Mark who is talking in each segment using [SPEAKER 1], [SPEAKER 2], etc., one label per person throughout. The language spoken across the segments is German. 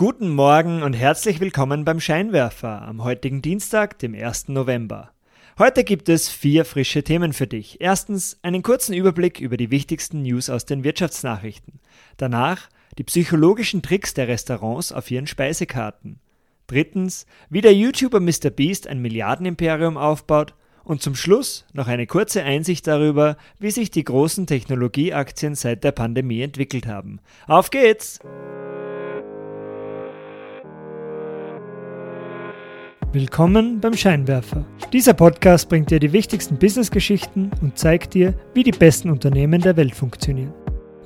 [SPEAKER 1] Guten Morgen und herzlich willkommen beim Scheinwerfer am heutigen Dienstag, dem 1. November. Heute gibt es vier frische Themen für dich. Erstens einen kurzen Überblick über die wichtigsten News aus den Wirtschaftsnachrichten. Danach die psychologischen Tricks der Restaurants auf ihren Speisekarten. Drittens, wie der YouTuber MrBeast ein Milliardenimperium aufbaut. Und zum Schluss noch eine kurze Einsicht darüber, wie sich die großen Technologieaktien seit der Pandemie entwickelt haben. Auf geht's! Willkommen beim Scheinwerfer. Dieser Podcast bringt dir die wichtigsten Businessgeschichten und zeigt dir, wie die besten Unternehmen der Welt funktionieren.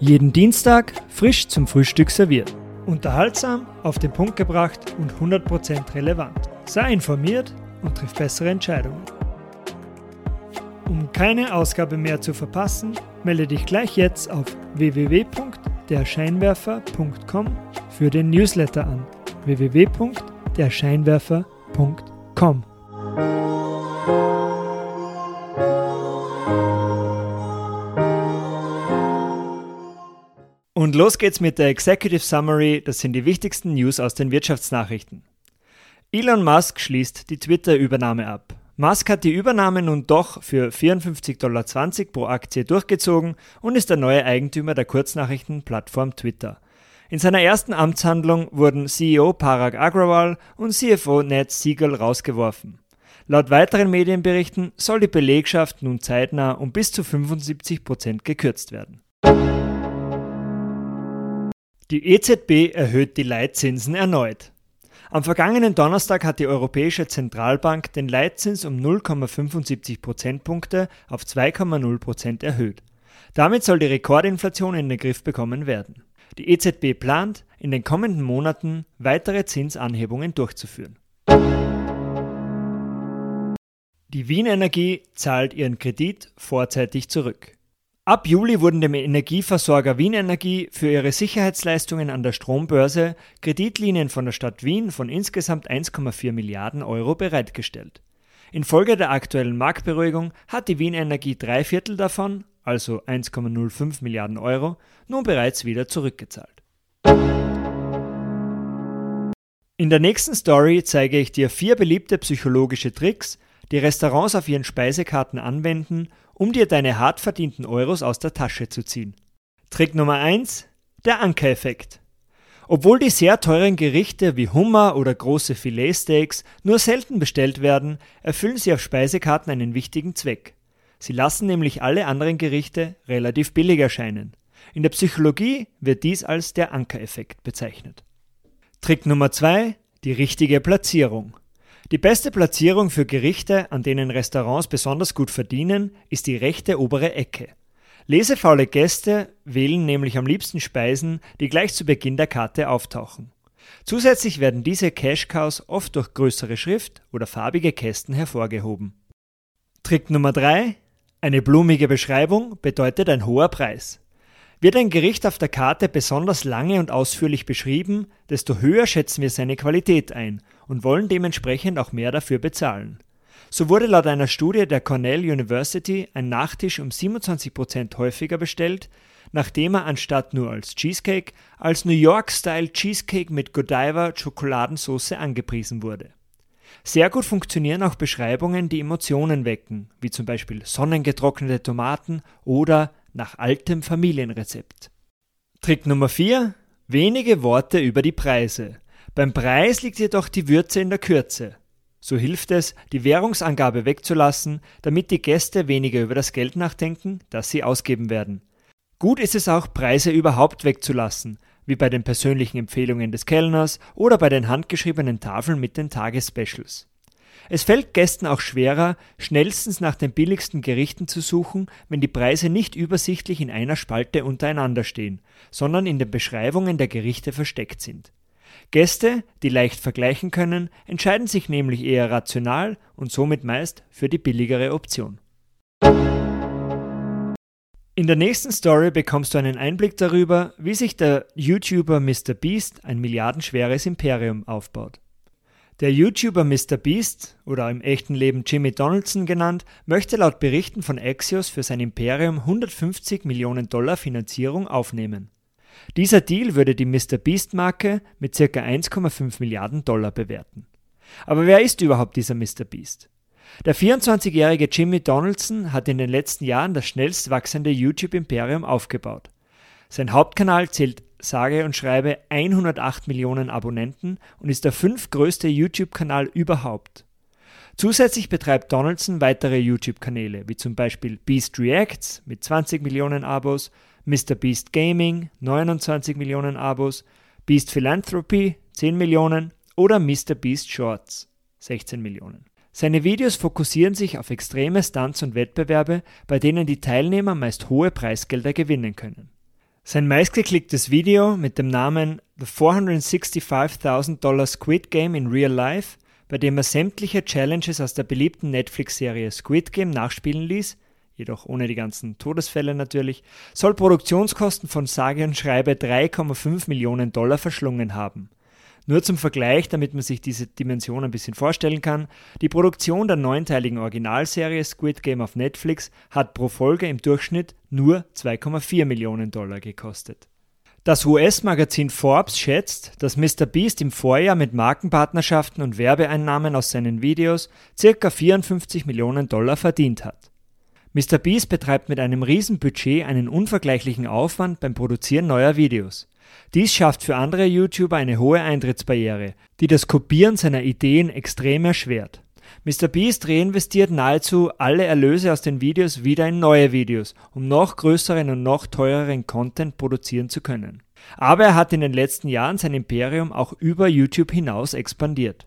[SPEAKER 1] Jeden Dienstag frisch zum Frühstück serviert. Unterhaltsam, auf den Punkt gebracht und 100% relevant. Sei informiert und triff bessere Entscheidungen. Um keine Ausgabe mehr zu verpassen, melde dich gleich jetzt auf www.derscheinwerfer.com für den Newsletter an. www.derscheinwerfer.com www.ecom. Und los geht's mit der Executive Summary, das sind die wichtigsten News aus den Wirtschaftsnachrichten. Elon Musk schließt die Twitter-Übernahme ab. Musk hat die Übernahme nun doch für 54,20 Dollar pro Aktie durchgezogen und ist der neue Eigentümer der Kurznachrichtenplattform Twitter. In seiner ersten Amtshandlung wurden CEO Parag Agrawal und CFO Ned Siegel rausgeworfen. Laut weiteren Medienberichten soll die Belegschaft nun zeitnah um bis zu 75 Prozent gekürzt werden. Die EZB erhöht die Leitzinsen erneut. Am vergangenen Donnerstag hat die Europäische Zentralbank den Leitzins um 0,75 Prozentpunkte auf 2,0 Prozent erhöht. Damit soll die Rekordinflation in den Griff bekommen werden. Die EZB plant, in den kommenden Monaten weitere Zinsanhebungen durchzuführen. Die Wien Energie zahlt ihren Kredit vorzeitig zurück. Ab Juli wurden dem Energieversorger Wien Energie für ihre Sicherheitsleistungen an der Strombörse Kreditlinien von der Stadt Wien von insgesamt 1,4 Milliarden Euro bereitgestellt. Infolge der aktuellen Marktberuhigung hat die Wien Energie drei Viertel davon, also 1,05 Milliarden Euro, nun bereits wieder zurückgezahlt. In der nächsten Story zeige ich dir vier beliebte psychologische Tricks, die Restaurants auf ihren Speisekarten anwenden, um dir deine hart verdienten Euros aus der Tasche zu ziehen. Trick Nummer 1: Der Ankereffekt. Obwohl die sehr teuren Gerichte wie Hummer oder große Filetsteaks nur selten bestellt werden, erfüllen sie auf Speisekarten einen wichtigen Zweck. Sie lassen nämlich alle anderen Gerichte relativ billig erscheinen. In der Psychologie wird dies als der Ankereffekt bezeichnet. Trick Nummer 2: Die richtige Platzierung. Die beste Platzierung für Gerichte, an denen Restaurants besonders gut verdienen, ist die rechte obere Ecke. Lesefaule Gäste wählen nämlich am liebsten Speisen, die gleich zu Beginn der Karte auftauchen. Zusätzlich werden diese Cash Cows oft durch größere Schrift oder farbige Kästen hervorgehoben. Trick Nummer 3: eine blumige Beschreibung bedeutet ein hoher Preis. Wird ein Gericht auf der Karte besonders lange und ausführlich beschrieben, desto höher schätzen wir seine Qualität ein und wollen dementsprechend auch mehr dafür bezahlen. So wurde laut einer Studie der Cornell University ein Nachtisch um 27% häufiger bestellt, nachdem er anstatt nur als Cheesecake als New York-Style Cheesecake mit Godiva Schokoladensauce angepriesen wurde. Sehr gut funktionieren auch Beschreibungen, die Emotionen wecken, wie zum Beispiel sonnengetrocknete Tomaten oder nach altem Familienrezept. Trick Nummer 4. Wenige Worte über die Preise. Beim Preis liegt jedoch die Würze in der Kürze. So hilft es, die Währungsangabe wegzulassen, damit die Gäste weniger über das Geld nachdenken, das sie ausgeben werden. Gut ist es auch, Preise überhaupt wegzulassen, wie bei den persönlichen Empfehlungen des Kellners oder bei den handgeschriebenen Tafeln mit den Tagesspecials. Es fällt Gästen auch schwerer, schnellstens nach den billigsten Gerichten zu suchen, wenn die Preise nicht übersichtlich in einer Spalte untereinander stehen, sondern in den Beschreibungen der Gerichte versteckt sind. Gäste, die leicht vergleichen können, entscheiden sich nämlich eher rational und somit meist für die billigere Option. In der nächsten Story bekommst du einen Einblick darüber, wie sich der YouTuber MrBeast ein milliardenschweres Imperium aufbaut. Der YouTuber MrBeast, oder im echten Leben Jimmy Donaldson genannt, möchte laut Berichten von Axios für sein Imperium 150 Millionen Dollar Finanzierung aufnehmen. Dieser Deal würde die MrBeast-Marke mit ca. 1,5 Milliarden Dollar bewerten. Aber wer ist überhaupt dieser MrBeast? Der 24-jährige Jimmy Donaldson hat in den letzten Jahren das schnellst wachsende YouTube-Imperium aufgebaut. Sein Hauptkanal zählt sage und schreibe 108 Millionen Abonnenten und ist der fünftgrößte YouTube-Kanal überhaupt. Zusätzlich betreibt Donaldson weitere YouTube-Kanäle, wie zum Beispiel Beast Reacts mit 20 Millionen Abos, Mr. Beast Gaming 29 Millionen Abos, Beast Philanthropy 10 Millionen oder Mr. Beast Shorts 16 Millionen. Seine Videos fokussieren sich auf extreme Stunts und Wettbewerbe, bei denen die Teilnehmer meist hohe Preisgelder gewinnen können. Sein meistgeklicktes Video mit dem Namen The 465.000 Dollar Squid Game in Real Life, bei dem er sämtliche Challenges aus der beliebten Netflix-Serie Squid Game nachspielen ließ, jedoch ohne die ganzen Todesfälle natürlich, soll Produktionskosten von sage und schreibe 3,5 Millionen Dollar verschlungen haben. Nur zum Vergleich, damit man sich diese Dimension ein bisschen vorstellen kann, die Produktion der neunteiligen Originalserie Squid Game auf Netflix hat pro Folge im Durchschnitt nur 2,4 Millionen Dollar gekostet. Das US-Magazin Forbes schätzt, dass Mr. Beast im Vorjahr mit Markenpartnerschaften und Werbeeinnahmen aus seinen Videos ca. 54 Millionen Dollar verdient hat. Mr. Beast betreibt mit einem Riesenbudget einen unvergleichlichen Aufwand beim Produzieren neuer Videos. Dies schafft für andere YouTuber eine hohe Eintrittsbarriere, die das Kopieren seiner Ideen extrem erschwert. MrBeast reinvestiert nahezu alle Erlöse aus den Videos wieder in neue Videos, um noch größeren und noch teureren Content produzieren zu können. Aber er hat in den letzten Jahren sein Imperium auch über YouTube hinaus expandiert.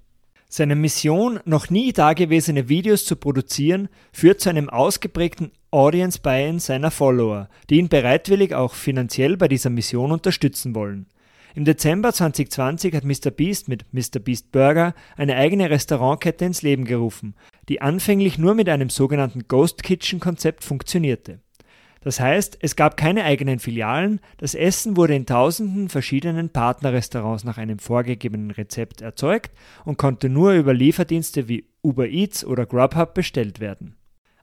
[SPEAKER 1] Seine Mission, noch nie dagewesene Videos zu produzieren, führt zu einem ausgeprägten Audience Buy-in seiner Follower, die ihn bereitwillig auch finanziell bei dieser Mission unterstützen wollen. Im Dezember 2020 hat MrBeast mit MrBeast Burger eine eigene Restaurantkette ins Leben gerufen, die anfänglich nur mit einem sogenannten Ghost Kitchen Konzept funktionierte. Das heißt, es gab keine eigenen Filialen, das Essen wurde in tausenden verschiedenen Partnerrestaurants nach einem vorgegebenen Rezept erzeugt und konnte nur über Lieferdienste wie Uber Eats oder Grubhub bestellt werden.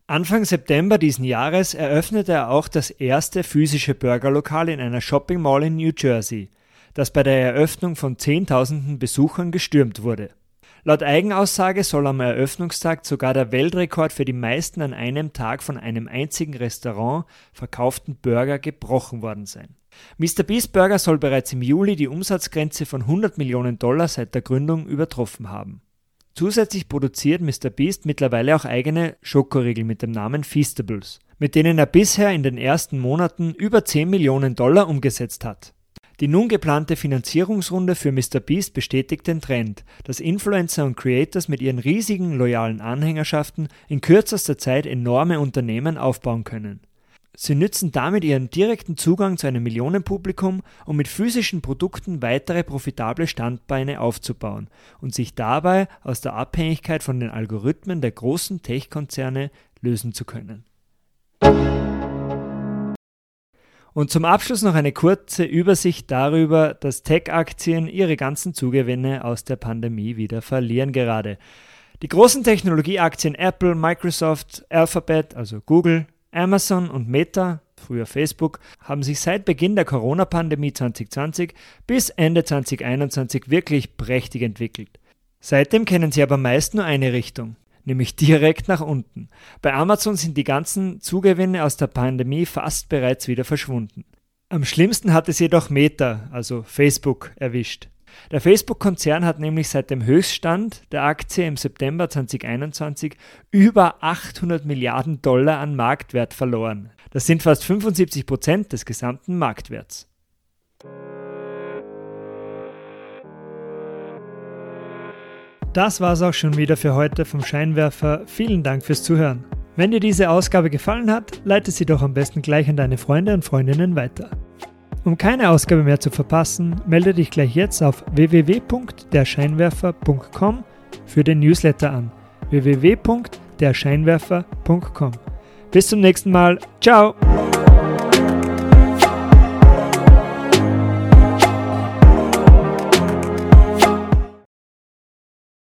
[SPEAKER 1] Anfang September diesen Jahres eröffnete er auch das erste physische Burgerlokal in einer Shopping Mall in New Jersey, das bei der Eröffnung von Zehntausenden Besuchern gestürmt wurde. Laut Eigenaussage soll am Eröffnungstag sogar der Weltrekord für die meisten an einem Tag von einem einzigen Restaurant verkauften Burger gebrochen worden sein. Mr. Beast Burger soll bereits im Juli die Umsatzgrenze von 100 Millionen Dollar seit der Gründung übertroffen haben. Zusätzlich produziert Mr. Beast mittlerweile auch eigene Schokoriegel mit dem Namen Feastables, mit denen er bisher in den ersten Monaten über 10 Millionen Dollar umgesetzt hat. Die nun geplante Finanzierungsrunde für MrBeast bestätigt den Trend, dass Influencer und Creators mit ihren riesigen loyalen Anhängerschaften in kürzester Zeit enorme Unternehmen aufbauen können. Sie nützen damit ihren direkten Zugang zu einem Millionenpublikum, um mit physischen Produkten weitere profitable Standbeine aufzubauen und sich dabei aus der Abhängigkeit von den Algorithmen der großen Tech-Konzerne lösen zu können. Und zum Abschluss noch eine kurze Übersicht darüber, dass Tech-Aktien ihre ganzen Zugewinne aus der Pandemie wieder verlieren gerade. Die großen Technologieaktien Apple, Microsoft, Alphabet, also Google, Amazon und Meta, früher Facebook, haben sich seit Beginn der Corona-Pandemie 2020 bis Ende 2021 wirklich prächtig entwickelt. Seitdem kennen sie aber meist nur eine Richtung nämlich direkt nach unten. Bei Amazon sind die ganzen Zugewinne aus der Pandemie fast bereits wieder verschwunden. Am schlimmsten hat es jedoch Meta, also Facebook, erwischt. Der Facebook-Konzern hat nämlich seit dem Höchststand der Aktie im September 2021 über 800 Milliarden Dollar an Marktwert verloren. Das sind fast 75 Prozent des gesamten Marktwerts. Das war's auch schon wieder für heute vom Scheinwerfer. Vielen Dank fürs Zuhören. Wenn dir diese Ausgabe gefallen hat, leite sie doch am besten gleich an deine Freunde und Freundinnen weiter. Um keine Ausgabe mehr zu verpassen, melde dich gleich jetzt auf www.derscheinwerfer.com für den Newsletter an. www.derscheinwerfer.com. Bis zum nächsten Mal. Ciao!